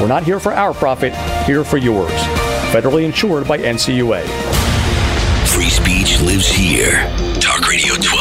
We're not here for our profit, here for yours. Federally insured by NCUA. Free speech lives here. Talk Radio 1210,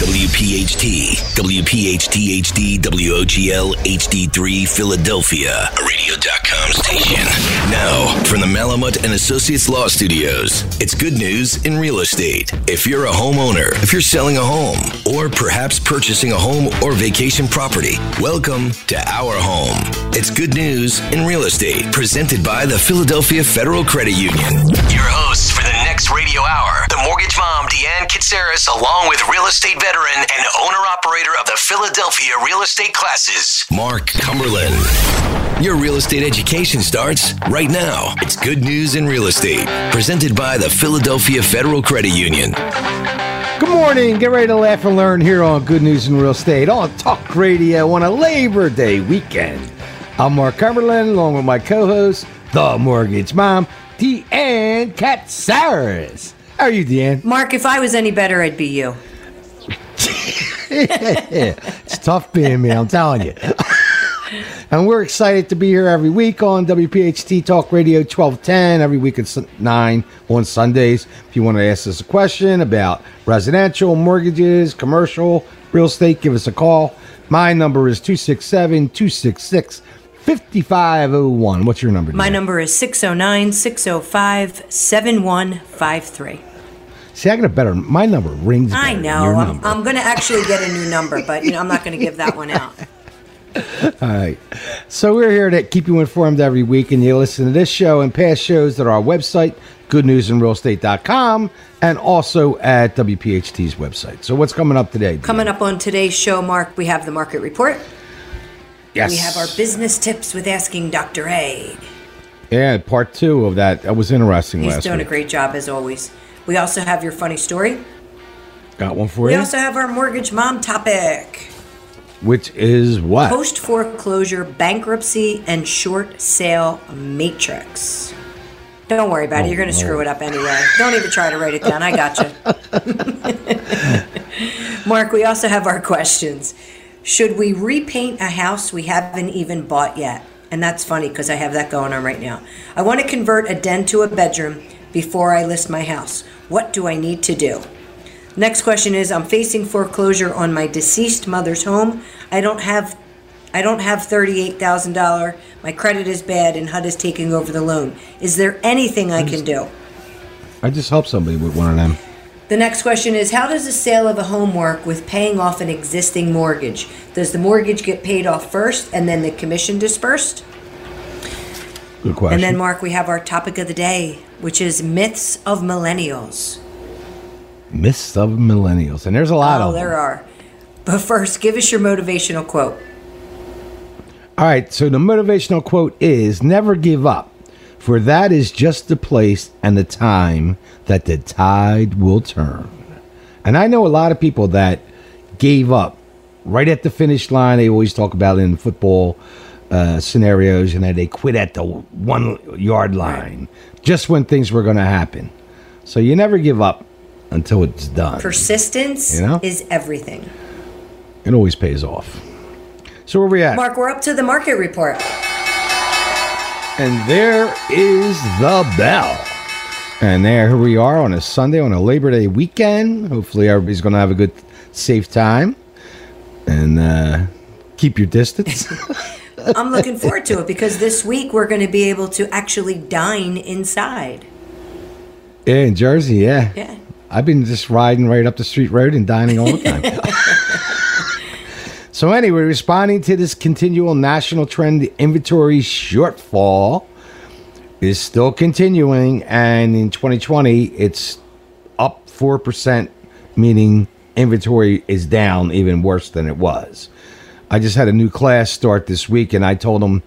WPHT, WPHT HD, WOGL HD3, Philadelphia, a radio.com station. Now, from the Malamut and Associates Law Studios, it's good news in real estate. If you're a homeowner, if you're selling a home, or perhaps purchasing a home or vacation property, welcome to Our Home. It's good news in real estate, presented by the Philadelphia Federal Credit Union. Your hosts for the next radio hour, the mortgage mom, Deanne Katsaris, along with real estate veteran and owner operator of the Philadelphia real estate classes, Mark Cumberland. Your real estate education starts right now. It's good news in real estate, presented by the Philadelphia Federal Credit Union. Good morning. Get ready to laugh and learn here on Good News in Real Estate on Talk Radio on a Labor Day weekend. I'm Mark Cumberland, along with my co-host, the Mortgage Mom, Deanne Katsaris. How are you, Deanne? Mark, if I was any better, I'd be you. it's tough being me, I'm telling you. and we're excited to be here every week on WPHT Talk Radio 1210, every week at 9 on Sundays. If you want to ask us a question about residential, mortgages, commercial, real estate, give us a call. My number is 267 266 5501. What's your number? My number is 609 605 7153. See, I got a better. My number rings. I know. I'm. I'm going to actually get a new number, but you know, I'm not going to give that one out. All right. So we're here to keep you informed every week, and you listen to this show and past shows at our website, goodnewsinrealestate.com, and also at WPHT's website. So what's coming up today? Coming up on today's show, Mark, we have the market report. Yes. We have our business tips with Asking Dr. A. Yeah, part two of that. That was interesting He's last doing week. a great job as always. We also have your funny story. Got one for We you. We also have our mortgage mom topic. Which is what? Post foreclosure bankruptcy and short sale matrix. Don't worry about it. You're oh, going to screw it up anyway. Don't even try to write it down. I got you. Mark, we also have our questions. Should we repaint a house we haven't even bought yet? And that's funny because I have that going on right now. I want to convert a den to a bedroom before I list my house. What do I need to do? Next question is I'm facing foreclosure on my deceased mother's home. I don't have I don't have $38,000. My credit is bad and HUD is taking over the loan. Is there anything I can do? I just helped somebody with one of them. The next question is How does the sale of a home work with paying off an existing mortgage? Does the mortgage get paid off first and then the commission dispersed? Good question. And then, Mark, we have our topic of the day, which is myths of millennials. Myths of millennials, and there's a lot Oh, of them. there are. But first, give us your motivational quote. All right, so the motivational quote is never give up, for that is just the place and the time that the tide will turn. And I know a lot of people that gave up right at the finish line. They always talk about it in football uh, scenarios, and that they quit at the one yard line just when things were going to happen. So you never give up until it's done. Persistence You know? is everything. It always pays off. So where we at? Mark, we're up to the market report. And there is the bell. And there, here we are on a Sunday, on a Labor Day weekend. Hopefully, everybody's going to have a good, safe time. And uh, keep your distance. I'm looking forward to it because this week we're going to be able to actually dine inside. yeah, in Jersey, yeah. Yeah. I've been just riding right up the street road and dining all the time. so, anyway, responding to this continual national trend, the inventory shortfall is still continuing. And in 2020, it's up 4%, meaning inventory is down even worse than it was. I just had a new class start this week, and I told them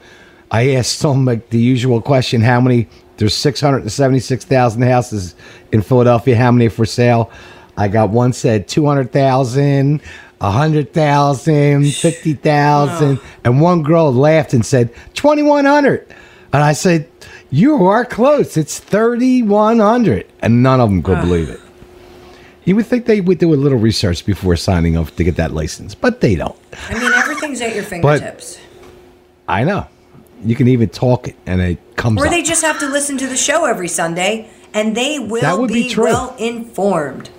I asked them like the usual question: How many? There's 676,000 houses in Philadelphia. How many for sale? I got one said 200,000, 100,000, 50,000, and one girl laughed and said 2,100. And I said, "You are close. It's 3,100," and none of them could believe it. You would think they would do a little research before signing up to get that license, but they don't. I mean, everything's at your fingertips. I know. You can even talk it, and it comes. or up. they just have to listen to the show every Sunday, and they will That would be be, well informed.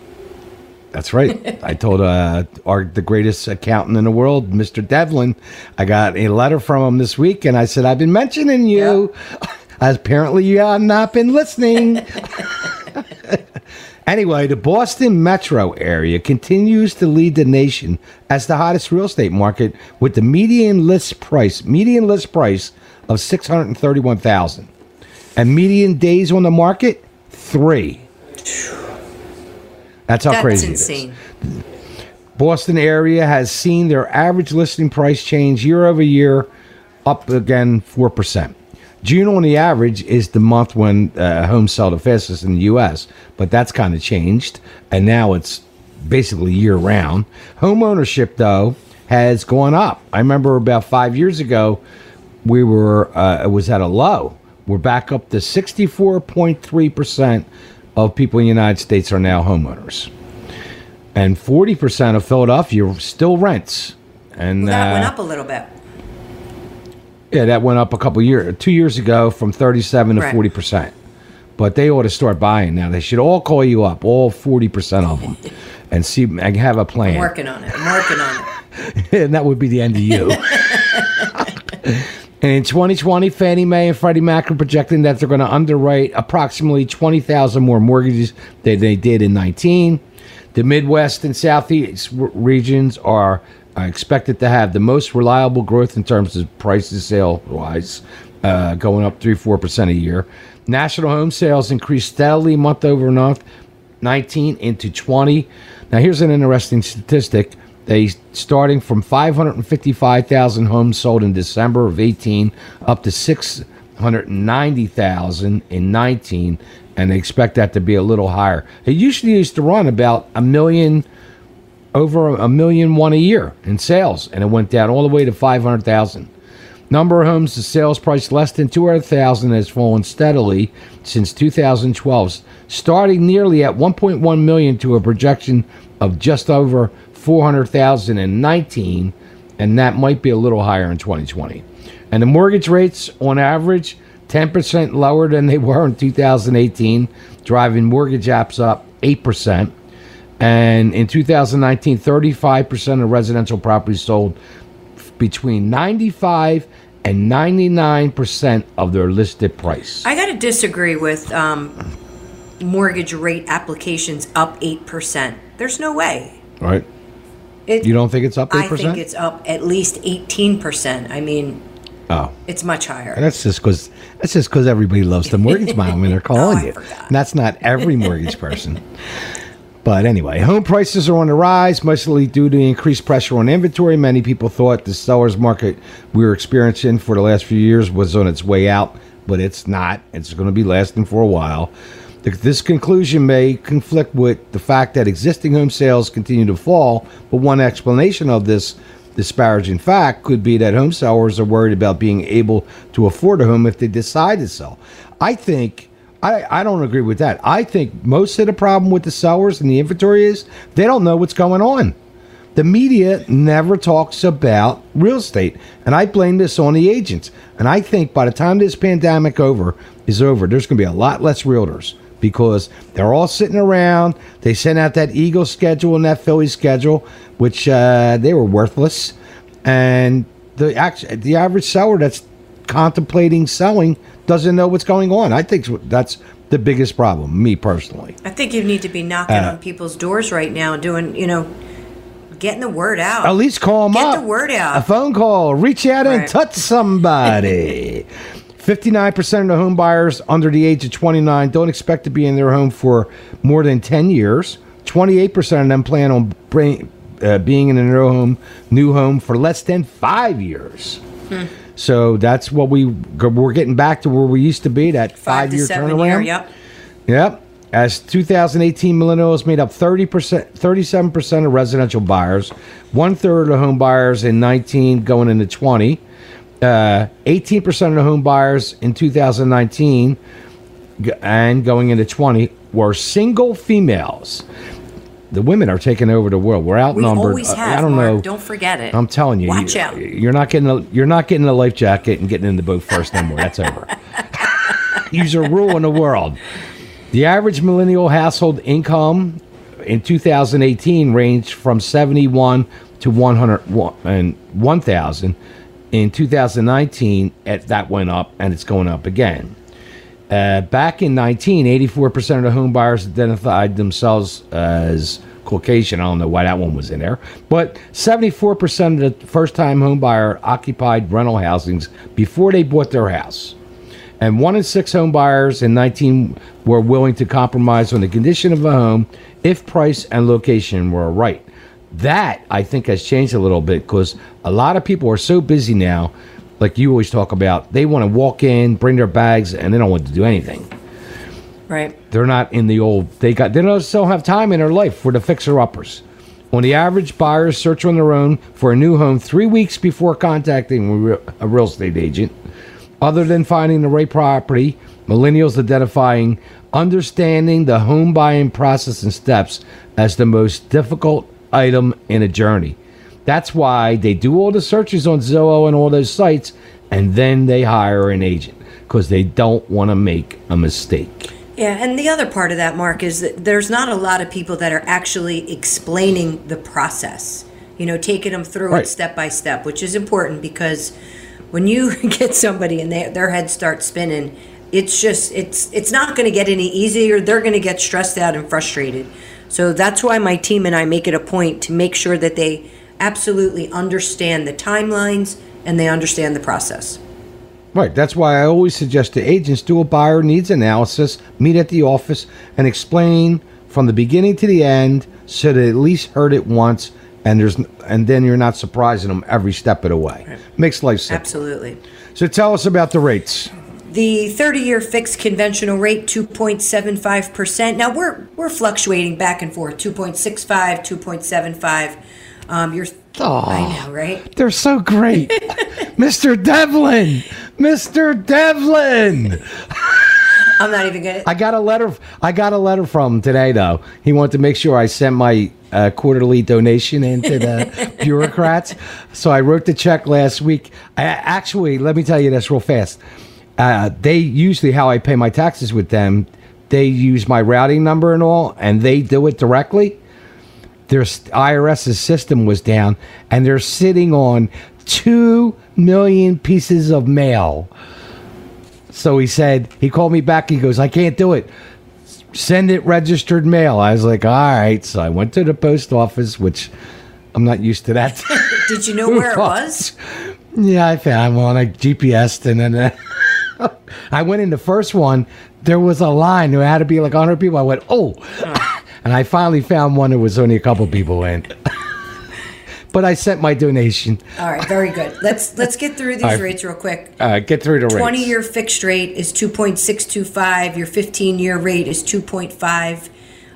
That's right. I told uh, our the greatest accountant in the world, Mr. Devlin. I got a letter from him this week, and I said, "I've been mentioning you. Apparently, you have not been listening." anyway, the Boston metro area continues to lead the nation as the hottest real estate market, with the median list price median list price of six hundred and thirty-one thousand, and median days on the market three. That's how That's crazy it is. insane. Boston area has seen their average listing price change year over year, up again four percent. June on the average is the month when uh, homes sell the fastest in the U.S., but that's kind of changed, and now it's basically year round. Home ownership though has gone up. I remember about five years ago, we were uh, it was at a low. We're back up to sixty four point three percent of people in the United States are now homeowners and 40% of Philadelphia still rents. And That went uh, up a little bit. yeah, that went up a couple years, two years ago from 37 to Right. 40%. But they ought to start buying now. They should all call you up, all 40% of them, and see and have a I'm plan. working on it. I'm working on it. and that would be the end of you. and in 2020, Fannie Mae and Freddie Mac are projecting that they're going to underwrite approximately 20,000 more mortgages than they did in 19. The Midwest and Southeast regions are expected to have the most reliable growth in terms of prices sale wise, uh, going up 3 4% a year. National home sales increased steadily month over month, 19 into 20. Now, here's an interesting statistic. They starting from 555,000 homes sold in December of 18 up to 690,000 in 19 and they expect that to be a little higher. It usually used to run about a million over a million one a year in sales and it went down all the way to 500,000. Number of homes, the sales price less than 200,000 has fallen steadily since 2012, starting nearly at 1.1 million to a projection of just over 400,000 in 19, and that might be a little higher in 2020. And the mortgage rates on average 10% lower than they were in 2018, driving mortgage apps up 8%. And in 2019, 35% of residential properties sold between 95 and 99% of their listed price. I got to disagree with um, mortgage rate applications up 8%. There's no way. right? It, You don't think it's up 8%? I think it's up at least 18%. I mean, oh. it's much higher. That's just because that's just because everybody loves the mortgage mom and they're oh, calling Oh, you. And that's not every mortgage person. But anyway, home prices are on the rise, mostly due to increased pressure on inventory. Many people thought the sellers market we were experiencing for the last few years was on its way out, but it's not. It's going to be lasting for a while. Th- This conclusion may conflict with the fact that existing home sales continue to fall, but one explanation of this disparaging fact could be that home sellers are worried about being able to afford a home if they decide to sell. I think I, I don't agree with that. I think most of the problem with the sellers and the inventory is they don't know what's going on. The media never talks about real estate, and I blame this on the agents. And I think by the time this pandemic over is over, there's going to be a lot less realtors because they're all sitting around. They sent out that Eagle schedule and that Philly schedule, which uh, they were worthless. And the act- the average seller that's contemplating selling doesn't know what's going on. I think that's the biggest problem, me personally. I think you need to be knocking Uh, on people's doors right now, doing, you know, getting the word out. At least call them Get up. the word out. A phone call. Reach out and touch somebody. 59% of the home buyers under the age of 29 don't expect to be in their home for more than 10 years. 28% of them plan on bring, uh, being in their home, new home for less than five years. So that's what we we're getting back to where we used to be. That Five five year turnaround. year. Yep. Yep. As 2018 millennials made up 30%, 37% of residential buyers, one third of home buyers in 19 going into 20, uh, 18% of the home buyers in 2019 and going into 20 were single females. The women are taking over the world. We're We outnumbered. Uh, have. I don't Mark. know. Don't forget it. I'm telling you, Watch you, out. You're not getting a you're not getting a life jacket and getting in the boat first anymore. That's over. Use a rule in the world. The average millennial household income in 2018 ranged from 71 to 100 and 1,000. In 2019, it, that went up and it's going up again. Uh, back in 19, 84% of the home buyers identified themselves as Caucasian. I don't know why that one was in there. But 74% of the first time home buyer occupied rental housings before they bought their house. And one in six home buyers in 19 were willing to compromise on the condition of a home if price and location were right. That, I think, has changed a little bit because a lot of people are so busy now, like you always talk about, they want to walk in, bring their bags, and they don't want to do anything. right. They're not in the old, they got, they don't still have time in their life for the fixer uppers. On the average, buyers search on their own for a new home three weeks before contacting a real- a real estate agent. Other than finding the right property, millennials identifying understanding the home buying process and steps as the most difficult item in a journey. That's why they do all the searches on Zillow and all those sites, and then they hire an agent because they don't want to make a mistake. Yeah, and the other part of that, Mark, is that there's not a lot of people that are actually explaining the process. You know, taking them through Right. it step by step, which is important because when you get somebody and they, their head starts spinning, it's just it's it's not going to get any easier. They're going to get stressed out and frustrated. So that's why my team and I make it a point to make sure that they absolutely understand the timelines and they understand the process. Right. That's why I always suggest to agents do a buyer needs analysis, meet at the office, and explain from the beginning to the end, so they at least heard it once, and there's and then you're not surprising them every step of the way. Makes life simple. Absolutely. So tell us about the rates. The 30-year fixed conventional rate 2.75%. Now we're we're fluctuating back and forth 2.65, 2.75. Um you're I know, right? They're so great, Mr. Devlin, Mr. Devlin. I'm not even to I got a letter. I got a letter from him today, though. He wanted to make sure I sent my uh, quarterly donation into the bureaucrats. So I wrote the check last week. I, actually, let me tell you this real fast. Uh, they usually how I pay my taxes with them. They use my routing number and all, and they do it directly. Their IRS's system was down, and they're sitting on two million pieces of mail. So he said, he called me back. He goes, I can't do it. Send it registered mail. I was like, all right. So I went to the post office, which I'm not used to that. Did you know where it was? yeah, I found one. I GPSed and then uh, I went in the first one. There was a line. There had to be like 100 people. I went, oh. and I finally found one that was only a couple people in. but I sent my donation. All right, very good. Let's let's get through these All right. rates real quick. Uh, get through the rates. 20 year fixed rate is 2.625. Your 15 year rate is 2.5.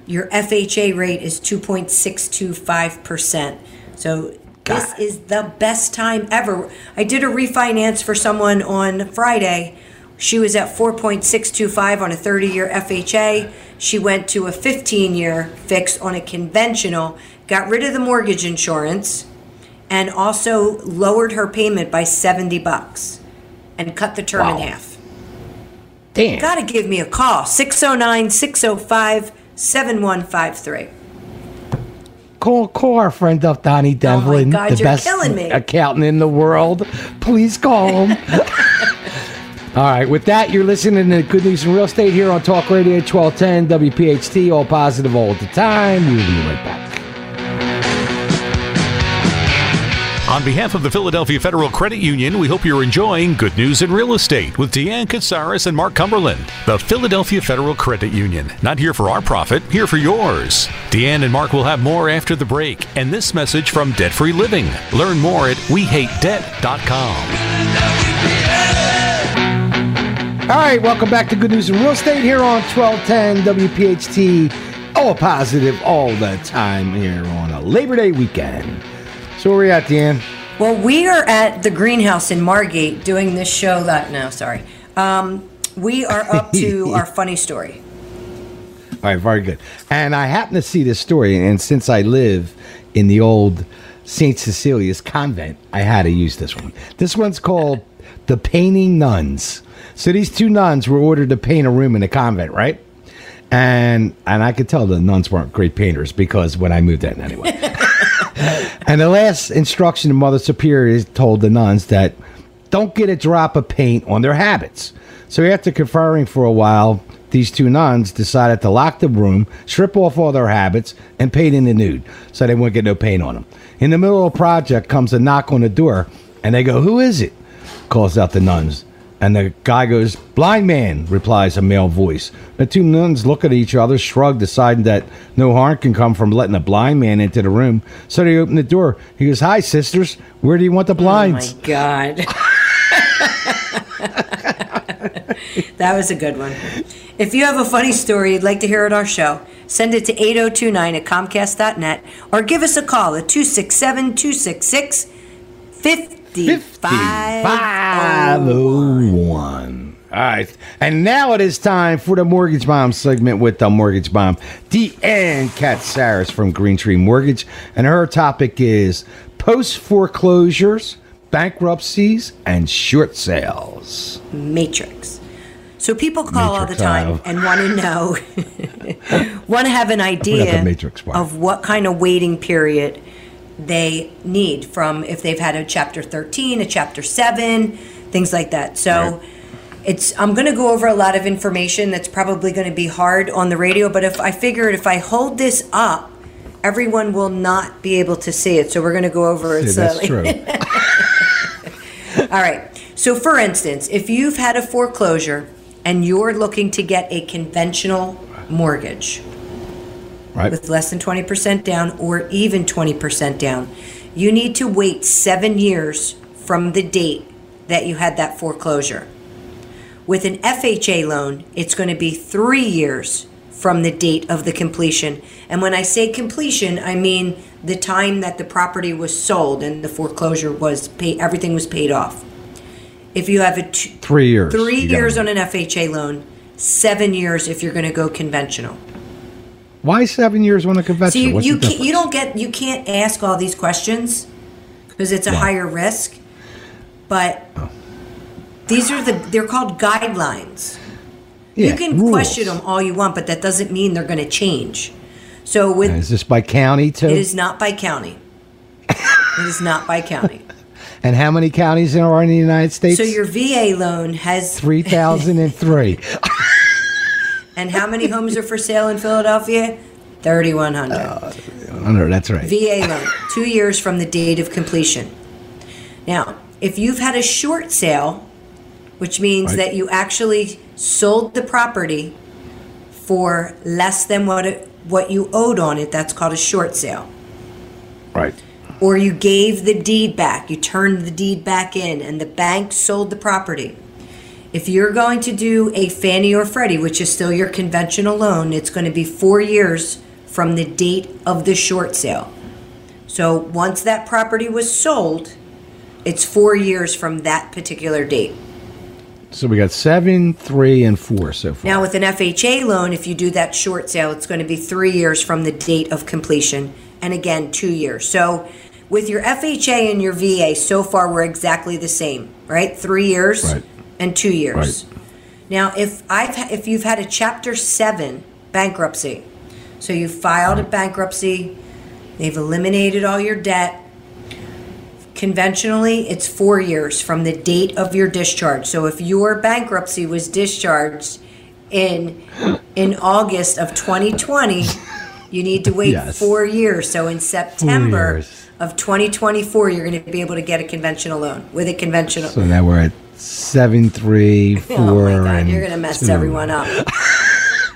Your FHA rate is 2.625%. So this is the best time ever. I did a refinance for someone on Friday. She was at 4.625 on a 30 year FHA. She went to a 15 year fix on a conventional, got rid of the mortgage insurance, and also lowered her payment by 70 bucks and cut the term Wow. in half. Damn. Got to give me a call 609 605 7153. Call, call our friend up, Donnie oh Devlin, Oh God, the you're best killing me. accountant in the world. Please call him. all right, with that, you're listening to Good News in Real Estate here on Talk Radio 1210 WPHT, all positive all the time. We'll be right back. On behalf of the Philadelphia Federal Credit Union, we hope you're enjoying Good News in Real Estate with Deanne Katsaris and Mark Cumberland. The Philadelphia Federal Credit Union, not here for our profit, here for yours. Deanne and Mark will have more after the break, and this message from Debt Free Living. Learn more at wehatedebt.com. All right, welcome back to Good News in Real Estate here on 1210 WPHT. All positive all the time here on a Labor Day weekend. So where are we at, Dan? Well, we are at the greenhouse in Margate doing this show that no, sorry. Um, we are up to our funny story. All right, very good. And I happen to see this story, and since I live in the old St. Cecilia's convent, I had to use this one. This one's called The Painting Nuns. So these two nuns were ordered to paint a room in the convent, right? And and I could tell the nuns weren't great painters because when I moved in anyway. and the last instruction the Mother Superior told the nuns that don't get a drop of paint on their habits. So after conferring for a while, these two nuns decided to lock the room, strip off all their habits, and paint in the nude so they wouldn't get no paint on them. In the middle of the project comes a knock on the door, and they go, Who is it? calls out the nuns. And the guy goes, Blind man, replies a male voice. The two nuns look at each other, shrug, deciding that no harm can come from letting a blind man into the room. So they open the door. He goes, Hi, sisters. Where do you want the blinds? Oh my god. that was a good one. If you have a funny story you'd like to hear at our show, send it to 8029 at comcast.net or give us a call at 267 266 5501. All right. And now it is time for the Mortgage Mom segment with the Mortgage Mom, Deanne Katsaris from Green Tree Mortgage. And her topic is post foreclosures, bankruptcies, and short sales. Matrix. So people call all the time uh, and want to know, want to have an the idea Matrix of what kind of waiting period they need from if they've had a chapter 13, a chapter 7, things like that. So it's I'm going to go over a lot of information that's probably going to be hard on the radio, but if I figured if I hold this up, everyone will not be able to see it. So we're going to go over it See, that's slowly. true. All right. So, for instance, if you've had a foreclosure and you're looking to get a conventional mortgage right. with less than 20% down or even 20% down, you need to wait seven years from the date that you had that foreclosure. With an FHA loan, it's going to be three years from the date of the completion. And when I say completion, I mean the time that the property was sold and the foreclosure was paid, everything was paid off. If you have a t- Three years. three years on an FHA loan, seven years if you're going to go conventional. Why seven years on a So conventional? you What's you, the can't, you don't get you can't ask all these questions because it's a Why? higher risk. But these are the they're called guidelines. Yeah, you can rules. question them all you want, but that doesn't mean they're going to change. So with And Is this by county too? it is not by county. it is not by county. and how many counties are in the United States? So your VA loan has three thousand and three. and how many homes are for sale in Philadelphia? Thirty one hundred. Oh, no, that's right. VA loan, two years from the date of completion. Now, if you've had a short sale, which means Right. that you actually sold the property for less than what it, what you owed on it, that's called a short sale. right. Or you gave the deed back, you turned the deed back in, and the bank sold the property. If you're going to do a Fannie or Freddie, which is still your conventional loan, it's going to be four years from the date of the short sale. So once that property was sold, it's four years from that particular date. So we got seven, three, and four so far. Now, with an FHA loan, if you do that short sale, it's going to be three years from the date of completion, and again, two years. So, with your FHA and your VA, so far we're exactly the same, right? Three years Right. And two years. Right. Now, if I've if you've had a Chapter Seven bankruptcy, so you filed a bankruptcy, they've eliminated all your debt. Conventionally, it's four years from the date of your discharge. So if your bankruptcy was discharged in in August of 2020, you need to wait Yes. four years. So in September of 2024, you're going to be able to get a conventional loan with a conventional. So now we're at seven, three, four, Oh my God, and you're going to mess two. everyone up.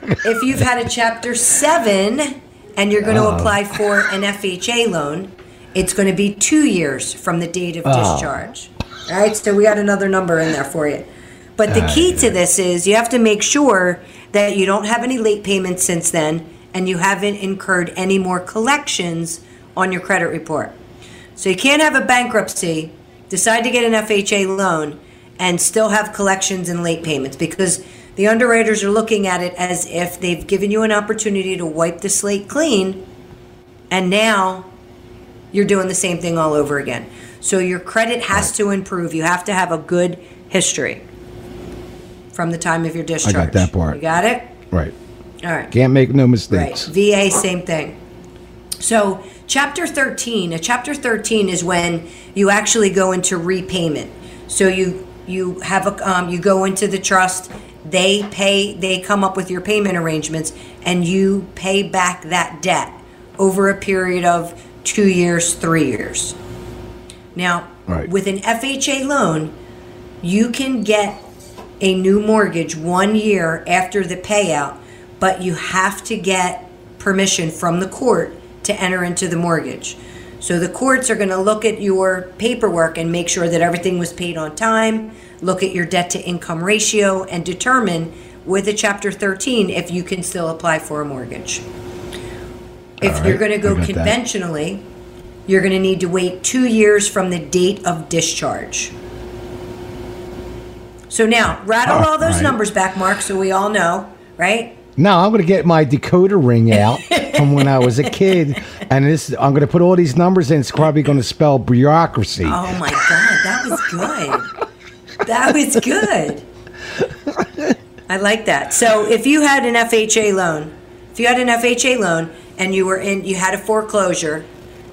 if you've had a Chapter 7 and you're going to uh. apply for an FHA loan, it's going to be two years from the date of Oh. discharge. All right, so we got another number in there for you. But the ah, key to this is you have to make sure that you don't have any late payments since then and you haven't incurred any more collections on your credit report. So you can't have a bankruptcy, decide to get an FHA loan, and still have collections and late payments because the underwriters are looking at it as if they've given you an opportunity to wipe the slate clean and now you're doing the same thing all over again. So your credit has to improve. You have to have a good history from the time of your discharge. I got that part. You got it? Right. All right. Can't make no mistakes. Right. mistakes. VA, same thing. So, chapter 13, a chapter 13 is when you actually go into repayment. So you you have a um, you go into the trust, they pay they come up with your payment arrangements and you pay back that debt over a period of 2 years, 3 years. Now, Right. with an FHA loan, you can get a new mortgage one year after the payout, but you have to get permission from the court to enter into the mortgage. So the courts are going to look at your paperwork and make sure that everything was paid on time, look at your debt to income ratio, and determine with a Chapter 13 if you can still apply for a mortgage. If All you're going to go got that. conventionally, you're going to need to wait two years from the date of discharge. So now, rattle all those Alright. numbers back, Mark, so we all know, right? Now I'm going to get my decoder ring out from when I was a kid, and this I'm going to put all these numbers in. It's probably going to spell bureaucracy. Oh my God, that was good. That was good. I like that. So if you had an FHA loan, if you had an FHA loan and you were in, you had a foreclosure,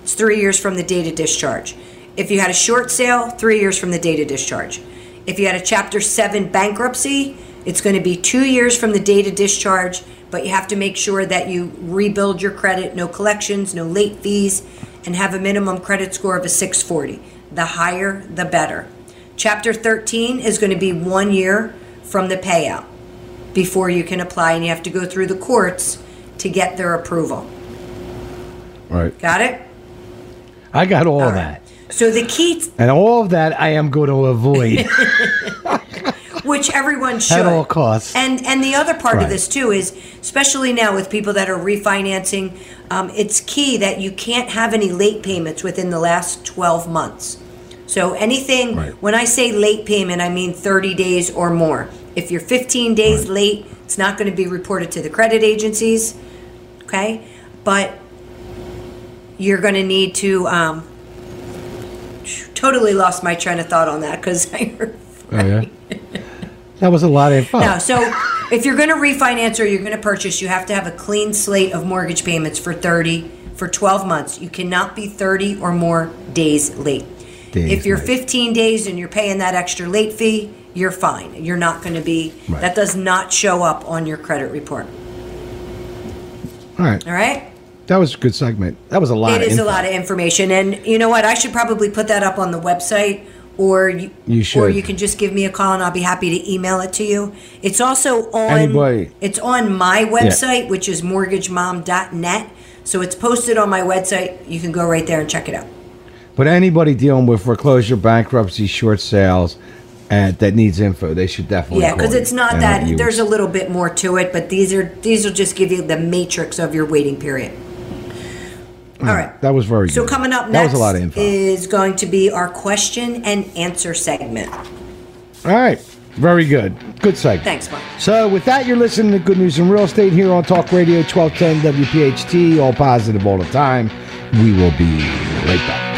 it's three years from the date of discharge. If you had a short sale, three years from the date of discharge. If you had a Chapter 7 bankruptcy, it's going to be two years from the date of discharge, but you have to make sure that you rebuild your credit, no collections, no late fees, and have a minimum credit score of a 640. The higher, the better. Chapter 13 is going to be one year from the payout before you can apply, and you have to go through the courts to get their approval. Right. Got it? I got all, All that. So the key, and all of that I am going to avoid which everyone should at all costs. And and the other part Right. of this too is, especially now with people that are refinancing, um, it's key that you can't have any late payments within the last 12 months. So anything, Right. when I say late payment, I mean 30 days or more. If you're 15 days late, it's not going to be reported to the credit agencies, okay? But you're going to need to. Um, totally lost my train of thought on that because I heard Oh, yeah? That was a lot of info. no, so if you're going to refinance or you're going to purchase, you have to have a clean slate of mortgage payments for 30 for 12 months. You cannot be 30 or more days late. Days if you're late. 15 days and you're paying that extra late fee, you're fine. You're not going to be Right. that does not show up on your credit report. all right. All right? That was a good segment. That was a lot It is a lot of information and you know what? I should probably put that up on the website or you, You or you can just give me a call and I'll be happy to email it to you. It's also on Anybody- it's on my website which is mortgagemom.net. So it's posted on my website. You can go right there and check it out. But anybody dealing with foreclosure, bankruptcy, short sales, uh, that needs info, they should definitely Yeah, because it's not that there's a little bit more to it, but these are these will just give you the matrix of your waiting period. All right. That was very So good. coming up That next was a lot of info. is going to be our question and answer segment. All right. Very good. Good segment. Thanks, Mark. So, with that, you're listening to Good News in Real Estate here on Talk Radio 1210 WPHT, all positive all the time. We will be right back.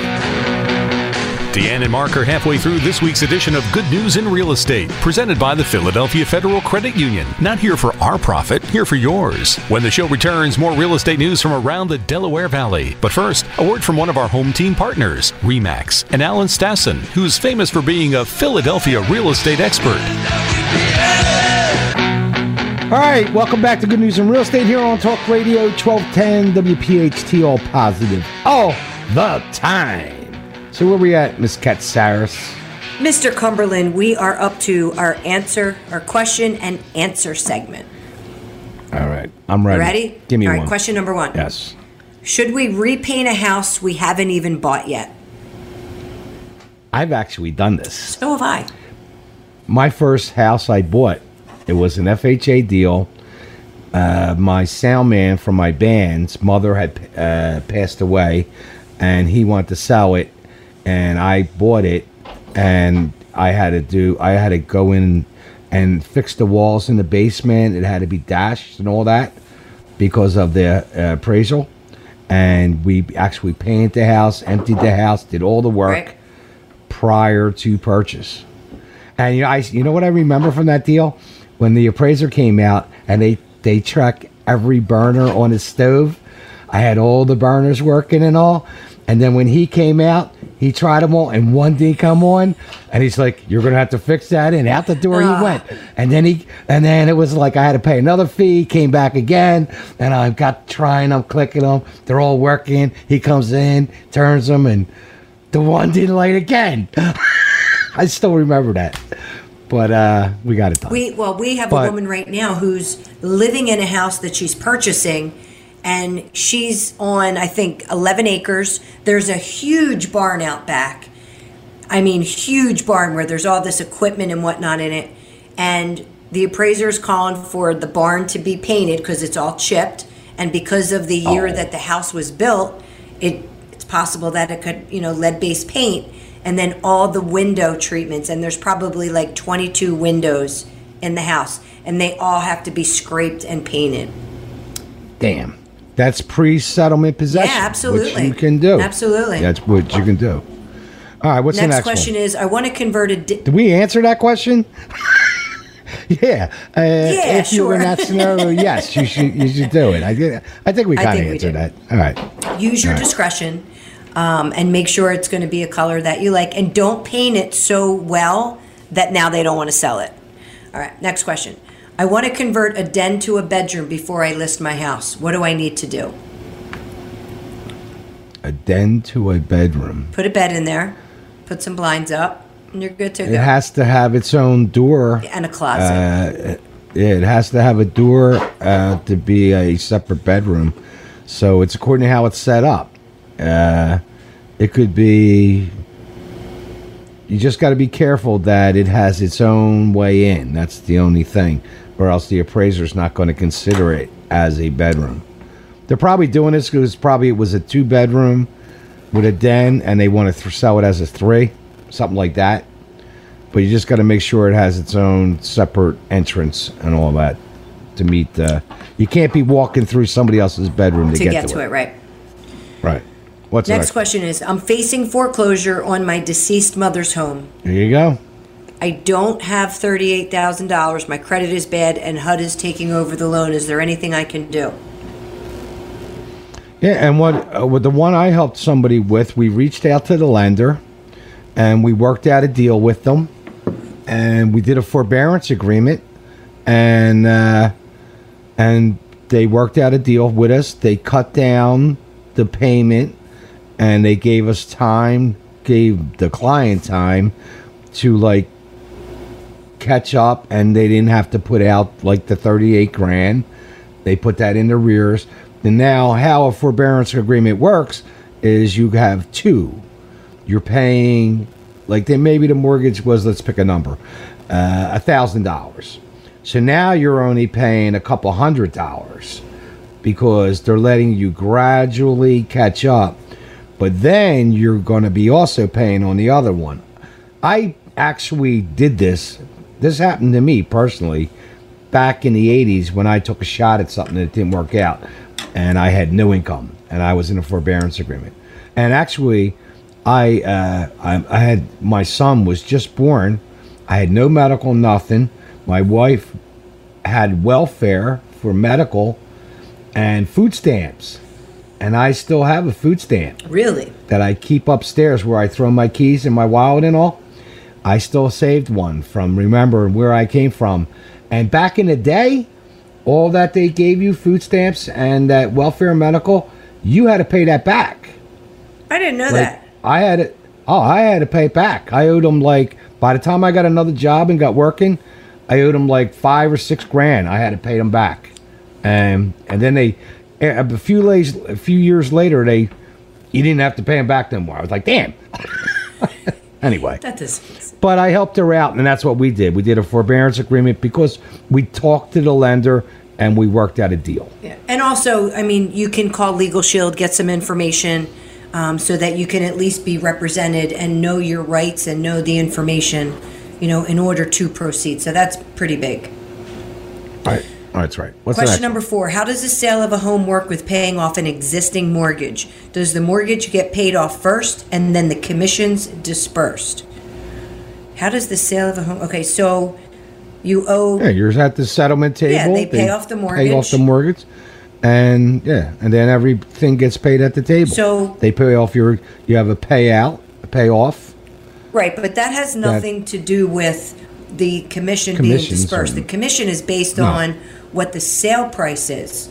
Deanne and Mark are halfway through this week's edition of Good News in Real Estate, presented by the Philadelphia Federal Credit Union. Not here for our profit, here for yours. When the show returns, more real estate news from around the Delaware Valley. But first, a word from one of our home team partners, Remax, and Alan Stassen, who's famous for being a Philadelphia real estate expert. All right. Welcome back to Good News in Real Estate here on Talk Radio 1210 WPHT, all positive all the time. So, where are we at, Miss Katsaris? Mr. Cumberland, we are up to our answer, our question and answer segment. All right. I'm ready. Ready? Give me All right, one. question number one. Yes. Should we repaint a house we haven't even bought yet? I've actually done this. So have I. my first house I bought, it was an FHA deal. Uh, my sound man from my band's mother had uh, passed away, and he wanted to sell it, and I bought it, and I had to do, I had to go in and fix the walls in the basement. It had to be dashed and all that because of the uh, appraisal, and we actually painted the house, emptied the house, did all the work Right. prior to purchase. And you know, I you know what I remember from that deal when the appraiser came out and they they tracked every burner on his stove. I had all the burners working and all. And then when he came out, he tried them all, and one didn't come on. And he's like, "You're gonna have to fix that." And out the door he went. And then he, and then it was like I had to pay another fee. Came back again, and I've got trying them, clicking them. They're all working. He comes in, turns them, and the one didn't light again. I still remember that. But uh, we got it done. We well, we have But- a woman right now who's living in a house that she's purchasing, and she's on I think eleven acres. There's a huge barn out back. I mean, huge barn where there's all this equipment and whatnot in it, and the appraiser's calling for the barn to be painted because it's all chipped, and because of the year Oh. that the house was built, it it's possible that it could you know lead based paint, and then all the window treatments, and there's probably like 22 windows in the house, and they all have to be scraped and painted. Damn. That's pre-settlement possession. Yeah, absolutely. Which you can do. Absolutely. That's what you can do. All right. What's next, the next question one? is, I want to convert a. Di- Did we answer that question? yeah. Uh, if you were in sure. that scenario, yes, you should. You should do it. I. I think we kind of answered that. All right. use your Right. discretion um, and make sure it's going to be a color that you like and don't paint it so well that now they don't want to sell it all right next question i want to convert a den to a bedroom before i list my house what do i need to do A den to a bedroom. put a bed in there put some blinds up and you're good to go. It has to have its own door. and a closet Uh, yeah, it has to have a door uh, to be a separate bedroom. So it's according to how it's set up. Uh, it could be. You just got to be careful that it has its own way in. That's the only thing, or else the appraiser's not going to consider it as a bedroom. They're probably doing this because probably it was a two bedroom with a den, and they want to th- sell it as a three, something like that but you just got to make sure it has its own separate entrance and all that to meet the. You can't be walking through somebody else's bedroom to, to get, to it. right Right. What's next next? question is i'm facing foreclosure on my deceased mother's home There you go. I don't have $38,000. My credit is bad and HUD is taking over the loan. Is there anything I can do? Yeah, and what uh, with the one I helped somebody with, we reached out to the lender, and we worked out a deal with them, and we did a forbearance agreement, and uh, and they worked out a deal with us. They cut down the payment, and they gave us time, gave the client time to like catch up, and they didn't have to put out like the thirty-eight grand. They put that in the rears. And now, how a forbearance agreement works is you have two. You're paying, like, then maybe the mortgage was, let's pick a number, uh, a thousand dollars. So now you're only paying a couple hundred dollars because they're letting you gradually catch up. But then you're going to be also paying on the other one. I actually did this. This happened to me personally back in the 80s when I took a shot at something that didn't work out and I had no income and I was in a forbearance agreement. And actually, I, uh, I, I had my son was just born. I had no medical, nothing. My wife had welfare for medical and food stamps. And I still have a food stamp Really? that I keep upstairs where I throw my keys and my wallet and all. I still saved one from remembering where I came from. And back in the day, all that they gave you, food stamps and that welfare and medical, you had to pay that back. I didn't know Like, that. I had it. Oh, I had to pay it back. I owed them like by the time I got another job and got working, I owed them like five or six grand. I had to pay them back, and and then they a few days, a few years later, they you didn't have to pay them back no more. I was like, damn. Anyway, That does. but I helped her out, and that's what we did. We did a forbearance agreement because we talked to the lender and we worked out a deal. Yeah. And also, I mean, you can call Legal Shield, get some information um, so that you can at least be represented and know your rights and know the information, you know, in order to proceed. So that's pretty big. All right, oh, that's right. What's Question number four How does the sale of a home work with paying off an existing mortgage? Does the mortgage get paid off first and then the commissions dispersed? How does the sale of a home? Okay, so you owe. Yeah, you're at the settlement table. Yeah, they pay off the mortgage. Pay off the mortgage, and yeah, and then everything gets paid at the table. So- they pay off your. You have a payout, a payoff. Right, but that has nothing to do with the commission being Commissions dispersed. The commission is based No. on what the sale price is,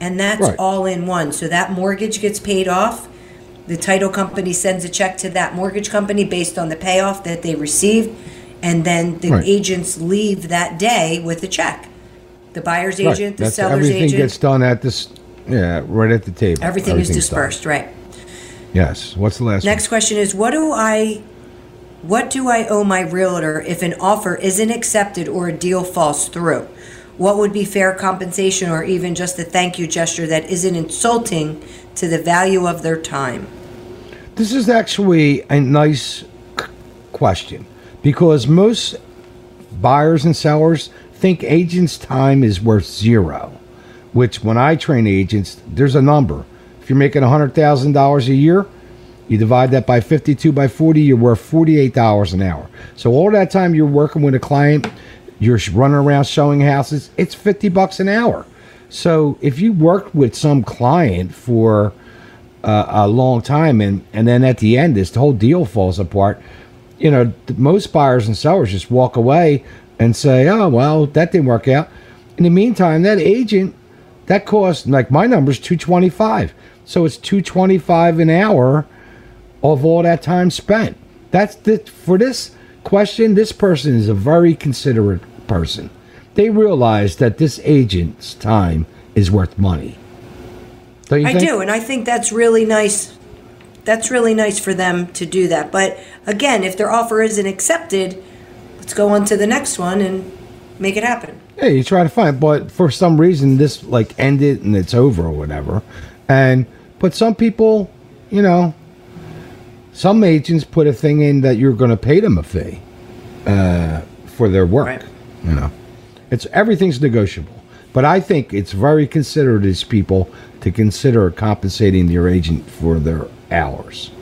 and that's Right. all in one. So that mortgage gets paid off. The title company sends a check to that mortgage company based on the payoff that they received, and then the Right. agents leave that day with the check. The buyer's Right, agent, the that's- seller's everything agent, gets done at this. Yeah, right at the table. everything is Everything's done. dispersed. Right. Yes. What's the last? Next question is what do I what do I owe my realtor if an offer isn't accepted or a deal falls through? What would be fair compensation or even just a thank you gesture that isn't insulting to the value of their time? This is actually a nice question because most buyers and sellers think agents' time is worth zero. Which, when I train agents, there's a number. If you're making hundred thousand dollars a year, you divide that by 52 by 40, you're worth $48 an hour. So all that time you're working with a client, you're running around showing houses, it's 50 bucks an hour. So if you worked with some client for uh, a long time and, and then at the end this whole deal falls apart, you know, most buyers and sellers just walk away and say, oh, well, that didn't work out. In the meantime, that agent, that cost, like my number's 225 So it's 225 an hour of all that time spent. That's the for this question. This person is a very considerate person. They realize that this agent's time is worth money. I think? do, and I think that's really nice. That's really nice for them to do that. But again, if their offer isn't accepted, let's go on to the next one and make it happen. Yeah, you try to find, but for some reason this like ended and it's over or whatever. And but some people, you know, some agents put a thing in that you're going to pay them a fee uh, for their work. Right. You know, it's everything's negotiable. But I think it's very considerate as people to consider compensating your agent for their hours,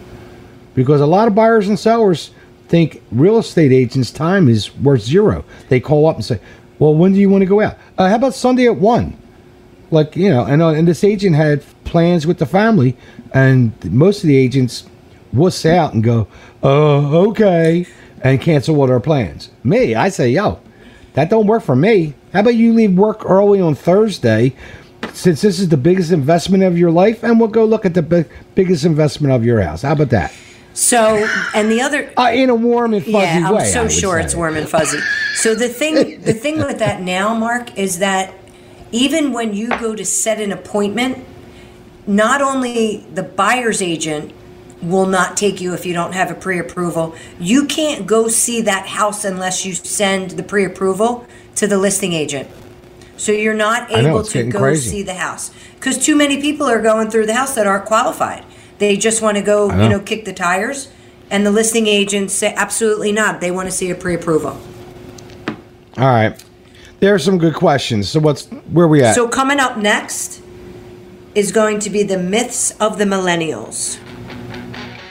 because a lot of buyers and sellers think real estate agents' time is worth zero. They call up and say, "Well, when do you want to go out? Uh, how about Sunday at one?" Like you know, and uh, and this agent had plans with the family, and most of the agents wuss out and go, "Oh, okay," and cancel all their plans. Me, I say, "Yo, that don't work for me. How about you leave work early on Thursday?" Since this is the biggest investment of your life, and we'll go look at the big, biggest investment of your house. How about that? So, and the other Uh, in a warm and fuzzy yeah, way. I'm so sure say. it's warm and fuzzy. So the thing, the thing with that now, Mark, is that even when you go to set an appointment, not only the buyer's agent will not take you if you don't have a pre-approval. You can't go see that house unless you send the pre-approval to the listing agent. So you're not I know, able to go crazy. see the house because too many people are going through the house that aren't qualified. They just want to go, know. you know, kick the tires, and the listing agents say absolutely not. They want to see a pre-approval. All right. There are some good questions. So what's where we at? So coming up next is going to be the myths of the millennials.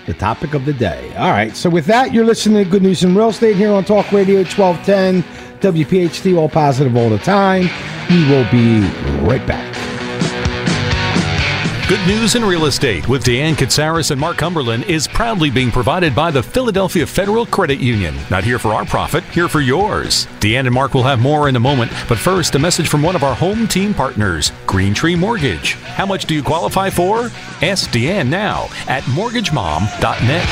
The topic of the day. All right. So with that, you're listening to Good News in Real Estate here on Talk Radio 1210 WPHT, all positive all the time. We will be right back. Good News in Real Estate with Deanne Katsaris and Mark Cumberland is proudly being provided by the Philadelphia Federal Credit Union. Not here for our profit, here for yours. Deanne and Mark will have more in a moment, but first, a message from one of our home team partners, Green Tree Mortgage. How much do you qualify for? Ask Deanne now at mortgagemom.net.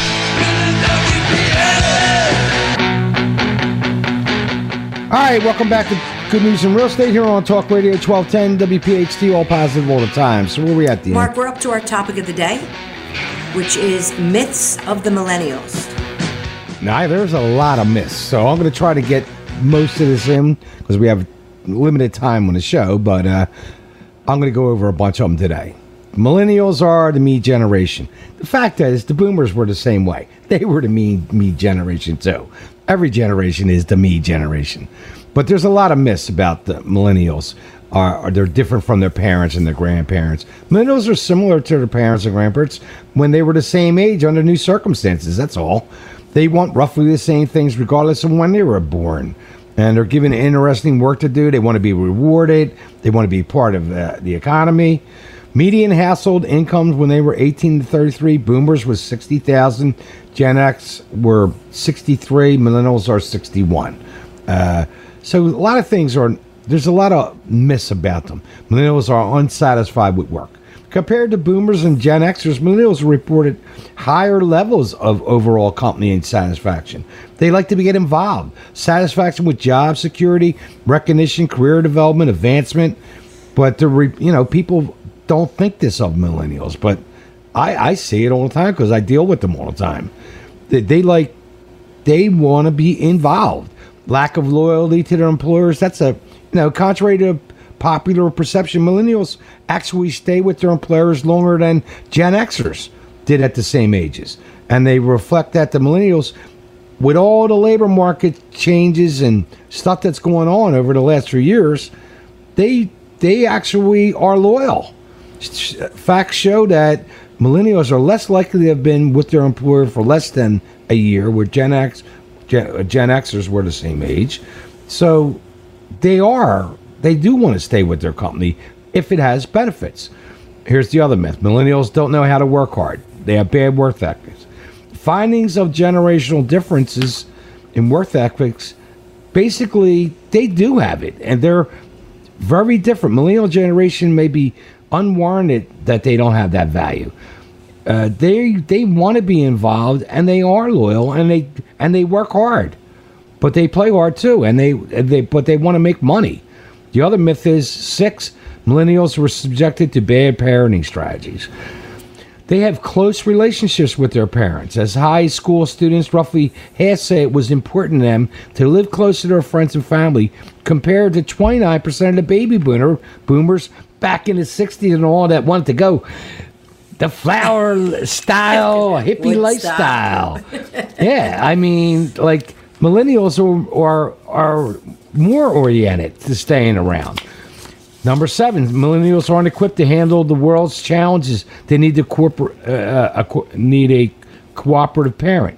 All right. Welcome back to Good News in Real Estate here on Talk Radio 1210 WPHT, all positive all the time. So where are we at, Dean? Mark, we're up to our topic of the day, which is myths of the millennials. Now, there's a lot of myths, so I'm going to try to get most of this in because we have limited time on the show, but uh, I'm going to go over a bunch of them today. Millennials are the me generation. The fact is, the boomers were the same way. They were the me me generation too. Every generation is the me generation. But there's a lot of myths about the millennials. Are, are they're different from their parents and their grandparents? Millennials are similar to their parents and grandparents when they were the same age under new circumstances. That's all. They want roughly the same things regardless of when they were born. And they're given interesting work to do. They want to be rewarded. They want to be part of uh, the economy. Median household incomes when they were 18 to 33, boomers was 60,000, Gen X were 63, millennials are 61. Uh, so a lot of things are, there's a lot of myths about them. Millennials are unsatisfied with work. Compared to boomers and Gen Xers, millennials reported higher levels of overall company satisfaction. They like to get involved. Satisfaction with job security, recognition, career development, advancement. But the you know people don't think this of millennials, but I, I see it all the time because I deal with them all the time. They, they like they want to be involved. Lack of loyalty to their employers. That's a you know contrary to popular perception. Millennials actually stay with their employers longer than Gen Xers did at the same ages, and they reflect that the millennials. With all the labor market changes and stuff that's going on over the last few years, they they actually are loyal facts show that millennials are less likely to have been with their employer for less than a year, where Gen X, Gen, uh, Gen Xers were the same age. So they are, they do want to stay with their company if it has benefits. Here's the other myth millennials don't know how to work hard, they have bad work ethics. Findings of generational differences in work ethics basically they do have it and they're very different millennial generation may be unwarranted that they don't have that value. Uh, they they want to be involved and they are loyal and they and they work hard, but they play hard too and they they but they want to make money. The other myth is six millennials were subjected to bad parenting strategies. They have close relationships with their parents. As high school students, roughly half say it was important to them to live close to their friends and family, compared to 29% of the baby boomer, boomers back in the 60s and all that wanted to go the flower style, hippie lifestyle. yeah, I mean, like millennials are, are, are more oriented to staying around. Number seven, millennials aren't equipped to handle the world's challenges. They need uh, a, need a cooperative parent.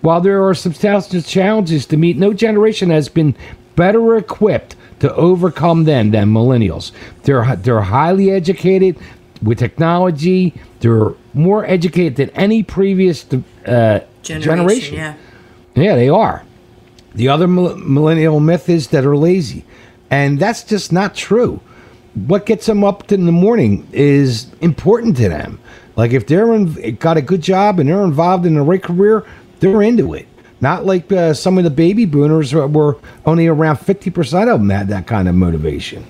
While there are substantial challenges to meet, no generation has been better equipped to overcome them than millennials. They're they're highly educated with technology. They're more educated than any previous uh, generation. generation. Yeah. yeah, they are. The other millennial myth is that are lazy, and that's just not true. What gets them up in the morning is important to them. Like if they're in, got a good job and they're involved in the right career, they're into it. Not like uh, some of the baby boomers were only around 50% of them had that kind of motivation.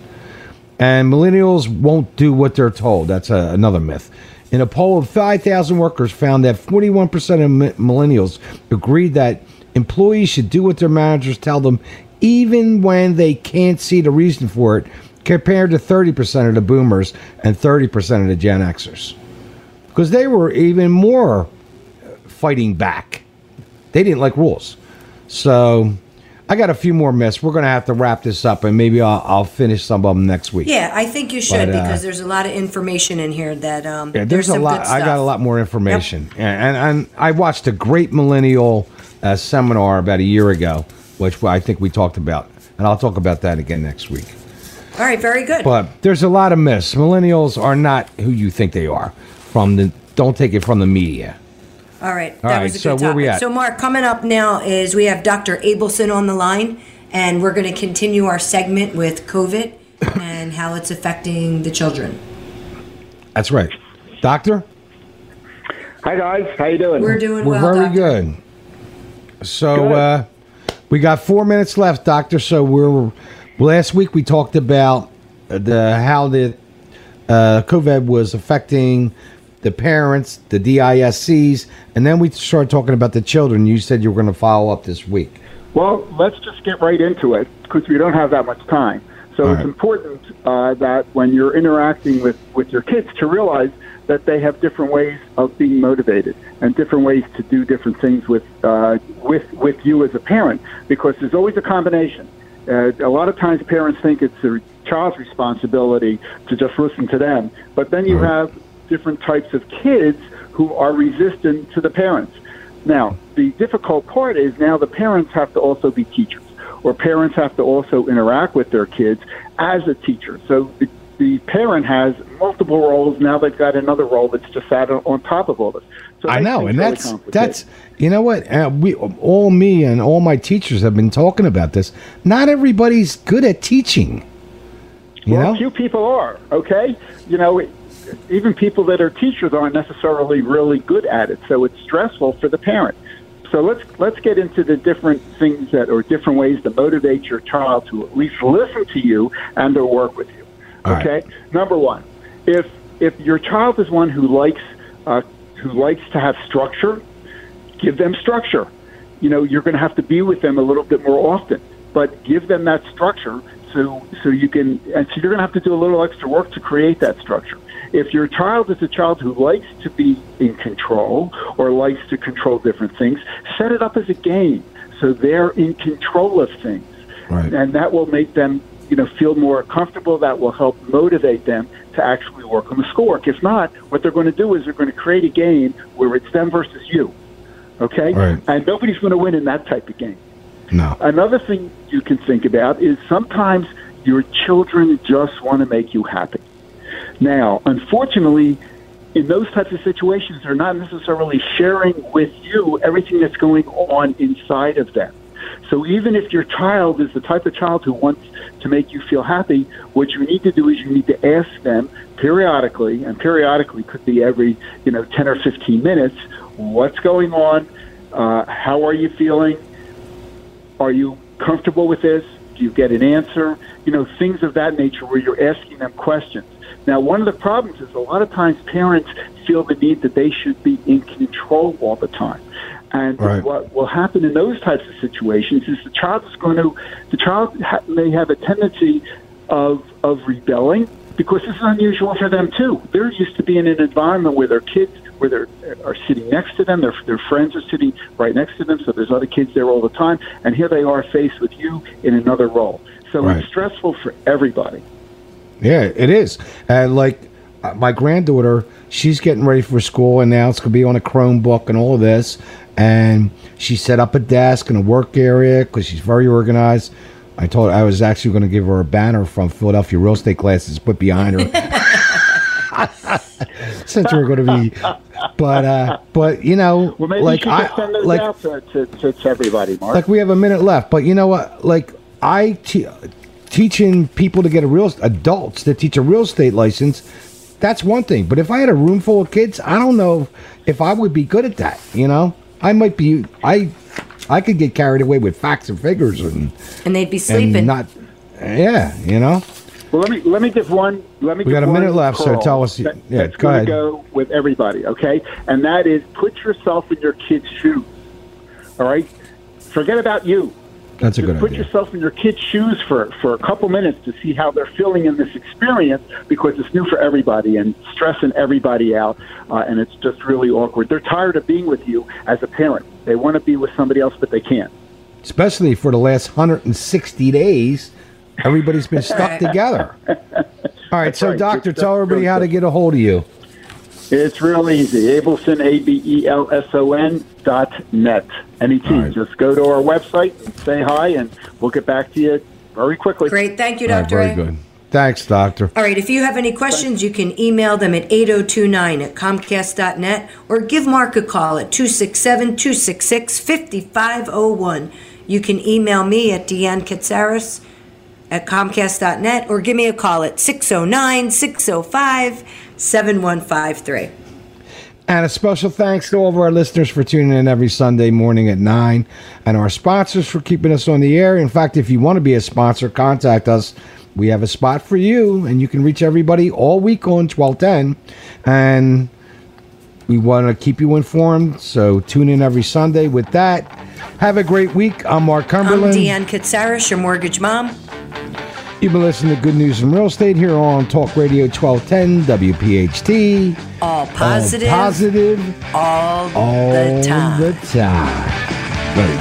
And millennials won't do what they're told. That's a, another myth. In a poll of 5,000 workers found that 41% of millennials agreed that employees should do what their managers tell them even when they can't see the reason for it compared to 30% of the boomers and 30% of the Gen Xers. Because they were even more uh, fighting back they didn't like rules. So I got a few more myths. We're going to have to wrap this up, and maybe I'll, I'll finish some of them next week. Yeah, I think you should but, uh, because there's a lot of information in here that um, yeah, there's, there's a lot. I got a lot more information, yep. and, and I watched a great millennial uh, seminar about a year ago, which I think we talked about, and I'll talk about that again next week. All right, very good. But there's a lot of myths. Millennials are not who you think they are. From the don't take it from the media. All right, All that right, was a so good where we at? So, Mark, coming up now is we have Dr. Abelson on the line, and we're going to continue our segment with COVID and how it's affecting the children. That's right, Doctor. Hi guys, how you doing? We're doing We're well. very doctor. good. So good. Uh, we got four minutes left, Doctor. So we're last week we talked about the how the uh, COVID was affecting the parents, the DISCs, and then we start talking about the children. You said you were going to follow up this week. Well, let's just get right into it because we don't have that much time. So All it's right. important uh, that when you're interacting with, with your kids to realize that they have different ways of being motivated and different ways to do different things with uh, with with you as a parent because there's always a combination. Uh, a lot of times parents think it's the child's responsibility to just listen to them, but then you have different types of kids who are resistant to the parents. Now, the difficult part is now the parents have to also be teachers, or parents have to also interact with their kids as a teacher. So the, the parent has multiple roles. Now they've got another role that's just added on top of all this. So I know, and really that's that's you know what uh, we all me and all my teachers have been talking about this. Not everybody's good at teaching. You well, know, few people are. Okay, you know, even people that are teachers aren't necessarily really good at it. So it's stressful for the parent. So let's let's get into the different things that or different ways to motivate your child to at least listen to you and to work with you. All right. Okay. Number one, if if your child is one who likes uh, who likes to have structure, give them structure. You know, you're going to have to be with them a little bit more often, but give them that structure so so you can. And so you're going to have to do a little extra work to create that structure. If your child is a child who likes to be in control or likes to control different things, set it up as a game so they're in control of things. Right. and that will make them you know feel more comfortable. That will help motivate them to actually work on the schoolwork if not what they're going to do is they're going to create a game where it's them versus you okay? Right. and nobody's going to win in that type of game. No, another thing you can think about is sometimes your children just want to make you happy now unfortunately in those types of situations they're not necessarily sharing with you everything that's going on inside of them. So even if your child is the type of child who wants to make you feel happy, what you need to do is you need to ask them periodically, and periodically could be every you know 10 or 15 minutes, what's going on, uh, how are you feeling, are you comfortable with this, do you get an answer, you know things of that nature where you're asking them questions. Now, one of the problems is a lot of times parents feel the need that they should be in control all the time. And Right. what will happen in those types of situations is the child is going to, the child ha- may have a tendency of, of rebelling because this is unusual for them too. They're used to being in an environment where their kids, where they are are sitting next to them, their, their friends are sitting right next to them, so there's other kids there all the time, and here they are faced with you in another role. So Right. it's stressful for everybody. Yeah, it is. And like uh, my granddaughter, she's getting ready for school, and now it's going to be on a Chromebook and all of this. And she set up a desk and a work area because she's very organized. I told her I was actually going to give her a banner from Philadelphia real estate classes put behind her. Since we're going to be, but uh, but you know, Well, maybe like I send those like out to, to, to, to everybody, Mark. like we have a minute left, but you know what? Like I te- teaching people to get a real adults to teach a real estate license. That's one thing, but if I had a room full of kids, I don't know if I would be good at that. You know, I might be. I I could get carried away with facts and figures and And they'd be sleeping. and not. Yeah, you know. Well, let me let me give one. Let me. We give got a one minute left, so tell us- That, yeah, that's go ahead. go with everybody, okay? And that is put yourself in your kid's shoes. All right. Forget about you. That's a good put idea. Put yourself in your kid's shoes for, for a couple minutes to see how they're feeling in this experience because it's new for everybody and stressing everybody out, uh, and it's just really awkward. They're tired of being with you as a parent. They want to be with somebody else, but they can't. Especially for the last 160 days, everybody's been stuck together. All right, so right. doctor, Just- tell everybody go- how to get a hold of you. It's real easy. Abelson, A B E L S O N dot net. N E T. All right. Just go to our website and say hi, and we'll get back to you very quickly. Great. Thank you, All right, Dr. very A. good. Thanks, doctor. All right, if you have any questions, you can email them at 8029 at comcast.net or give Mark a call at 267 266 5501. You can email me at Deanne Katsaris at comcast.net or give me a call at 609 605 7153. And a special thanks to all of our listeners for tuning in every Sunday morning at 9 and our sponsors for keeping us on the air. In fact, if you want to be a sponsor, contact us. We have a spot for you, and you can reach everybody all week on 1210. And We want to keep you informed, so tune in every Sunday. With that, have a great week. I'm Mark Cumberland. I'm Deanne Katsaris, your mortgage mom. You've been listening to Good News in Real Estate here on Talk Radio 1210 WPHT. All positive. All positive. All, all the time. the time. Very good.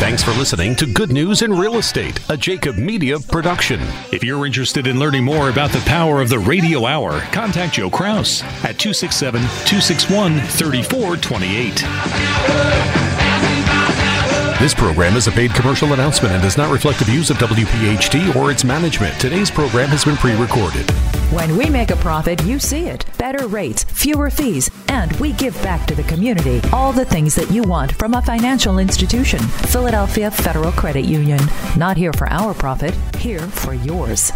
Thanks for listening to Good News in Real Estate, a Jacob Media production. If you're interested in learning more about the power of the radio hour, contact Joe Kraus at 267 261 3428. This program is a paid commercial announcement and does not reflect the views of WPHT or its management. Today's program has been pre recorded. When we make a profit, you see it. Better rates, fewer fees, and we give back to the community all the things that you want from a financial institution. Philadelphia Federal Credit Union. Not here for our profit, here for yours.